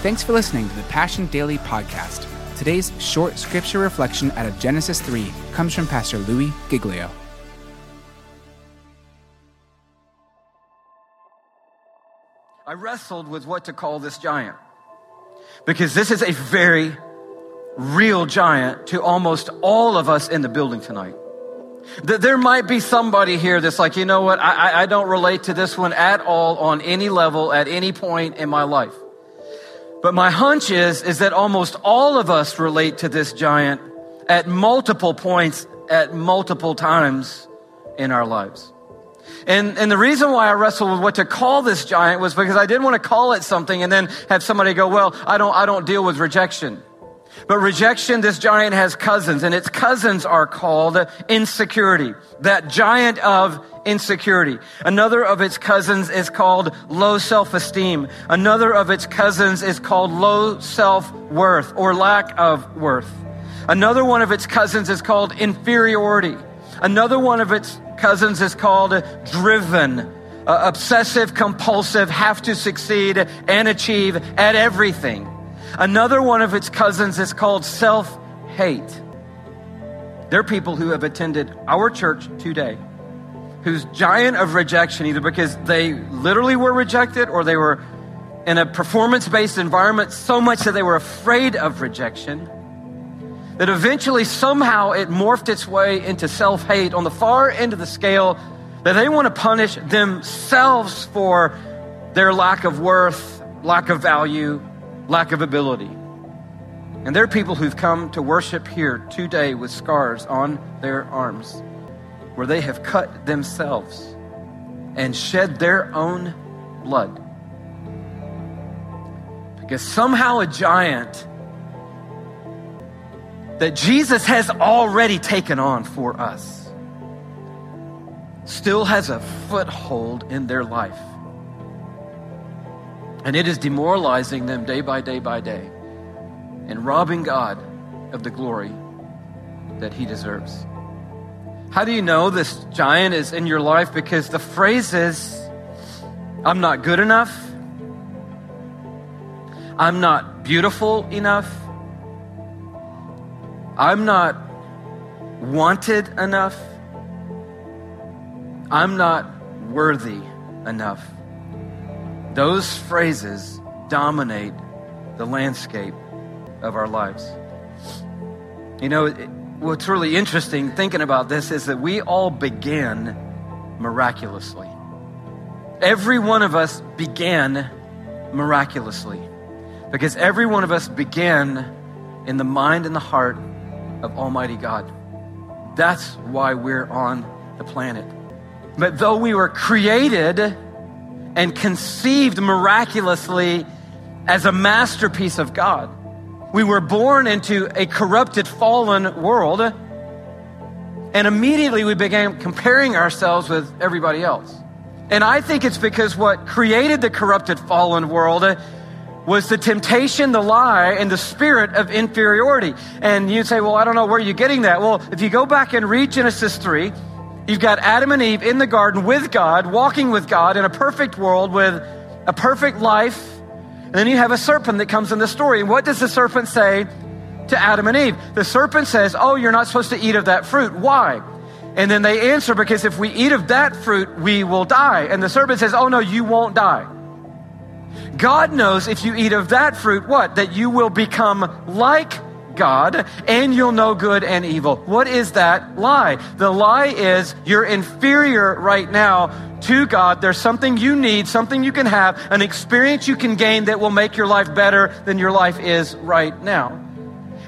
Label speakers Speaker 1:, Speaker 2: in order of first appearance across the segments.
Speaker 1: Thanks for listening to the Passion Daily Podcast. Today's short scripture reflection out of Genesis 3 comes from Pastor Louis Giglio.
Speaker 2: I wrestled with what to call this giant because this is a very real giant to almost all of us in the building tonight. There might be somebody here that's like, you know what, I, I don't relate to this one at all on any level at any point in my life. But my hunch is, is that almost all of us relate to this giant at multiple points, at multiple times in our lives. And, and the reason why I wrestled with what to call this giant was because I didn't want to call it something and then have somebody go, well, I don't, I don't deal with rejection. But rejection, this giant has cousins, and its cousins are called insecurity. That giant of insecurity. Another of its cousins is called low self-esteem. Another of its cousins is called low self-worth or lack of worth. Another one of its cousins is called inferiority. Another one of its cousins is called driven, uh, obsessive, compulsive, have to succeed and achieve at everything. Another one of its cousins is called self hate. They're people who have attended our church today, whose giant of rejection, either because they literally were rejected or they were in a performance based environment so much that they were afraid of rejection, that eventually somehow it morphed its way into self hate on the far end of the scale, that they want to punish themselves for their lack of worth, lack of value, lack of ability. And there are people who've come to worship here today with scars on their arms where they have cut themselves and shed their own blood. Because somehow a giant that Jesus has already taken on for us still has a foothold in their life. And it is demoralizing them day by day by day and robbing God of the glory that he deserves. How do you know this giant is in your life? Because the phrase is, I'm not good enough. I'm not beautiful enough. I'm not wanted enough. I'm not worthy enough. Those phrases dominate the landscape of our lives. You know, what's really interesting thinking about this is that we all began miraculously. Every one of us began miraculously because every one of us began in the mind and the heart of Almighty God. That's why we're on the planet. But though we were created and conceived miraculously as a masterpiece of God. We were born into a corrupted, fallen world, and immediately we began comparing ourselves with everybody else. And I think it's because what created the corrupted, fallen world was the temptation, the lie, and the spirit of inferiority. And you'd say, well, I don't know where you're getting that. Well, if you go back and read Genesis 3, You've got Adam and Eve in the garden with God, walking with God in a perfect world with a perfect life. And then you have a serpent that comes in the story. And what does the serpent say to Adam and Eve? The serpent says, Oh, you're not supposed to eat of that fruit. Why? And then they answer, Because if we eat of that fruit, we will die. And the serpent says, Oh, no, you won't die. God knows if you eat of that fruit, what? That you will become like God and you'll know good and evil. What is that lie? The lie is you're inferior right now to God. There's something you need, something you can have, an experience you can gain that will make your life better than your life is right now.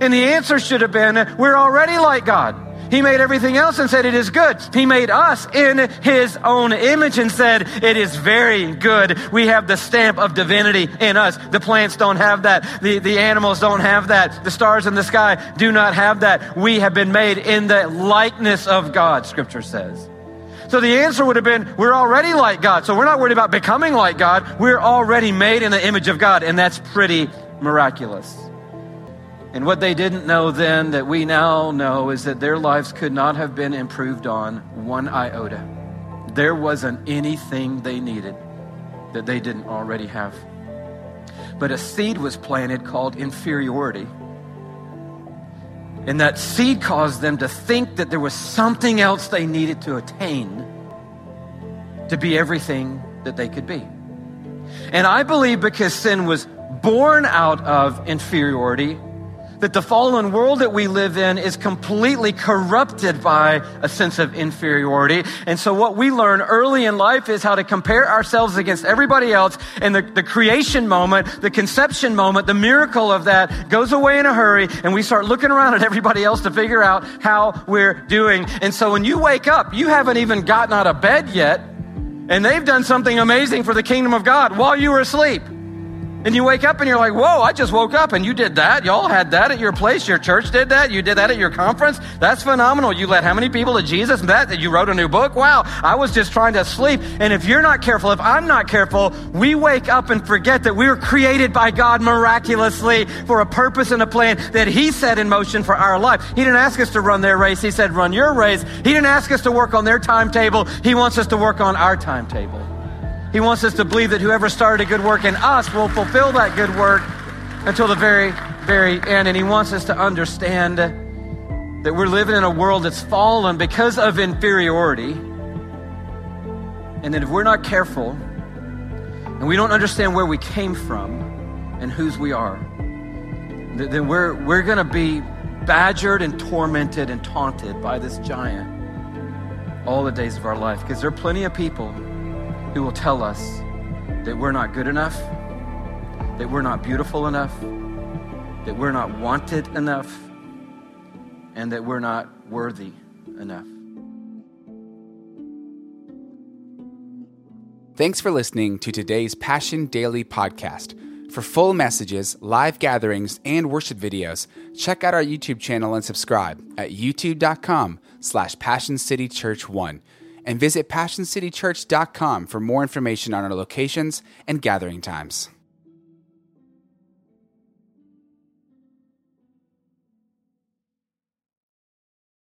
Speaker 2: And the answer should have been, we're already like God. He made everything else and said, It is good. He made us in His own image and said, It is very good. We have the stamp of divinity in us. The plants don't have that. The, the animals don't have that. The stars in the sky do not have that. We have been made in the likeness of God, Scripture says. So the answer would have been, We're already like God. So we're not worried about becoming like God. We're already made in the image of God. And that's pretty miraculous. And what they didn't know then that we now know is that their lives could not have been improved on one iota. There wasn't anything they needed that they didn't already have. but a seed was planted called inferiority. And that seed caused them to think that there was something else they needed to attain to be everything that they could be. And I believe because sin was born out of inferiority, that the fallen world that we live in is completely corrupted by a sense of inferiority. And so what we learn early in life is how to compare ourselves against everybody else. And the, the creation moment, the conception moment, the miracle of that goes away in a hurry. And we start looking around at everybody else to figure out how we're doing. And so when you wake up, you haven't even gotten out of bed yet. And they've done something amazing for the kingdom of God while you were asleep. And you wake up and you're like, whoa, I just woke up and you did that. Y'all had that at your place. Your church did that. You did that at your conference. That's phenomenal. You led how many people to Jesus? That, that you wrote a new book? Wow. I was just trying to sleep. And if you're not careful, if I'm not careful, we wake up and forget that we were created by God miraculously for a purpose and a plan that He set in motion for our life. He didn't ask us to run their race. He said, run your race. He didn't ask us to work on their timetable. He wants us to work on our timetable. He wants us to believe that whoever started a good work in us will fulfill that good work until the very, very end. And He wants us to understand that we're living in a world that's fallen because of inferiority. And that if we're not careful and we don't understand where we came from and whose we are, then we're, we're going to be badgered and tormented and taunted by this giant all the days of our life. Because there are plenty of people who will tell us that we're not good enough, that we're not beautiful enough, that we're not wanted enough, and that we're not worthy enough.
Speaker 1: Thanks for listening to today's Passion Daily podcast. For full messages, live gatherings, and worship videos, check out our YouTube channel and subscribe at youtube.com slash passioncitychurch1 and visit PassionCityChurch.com for more information on our locations and gathering times.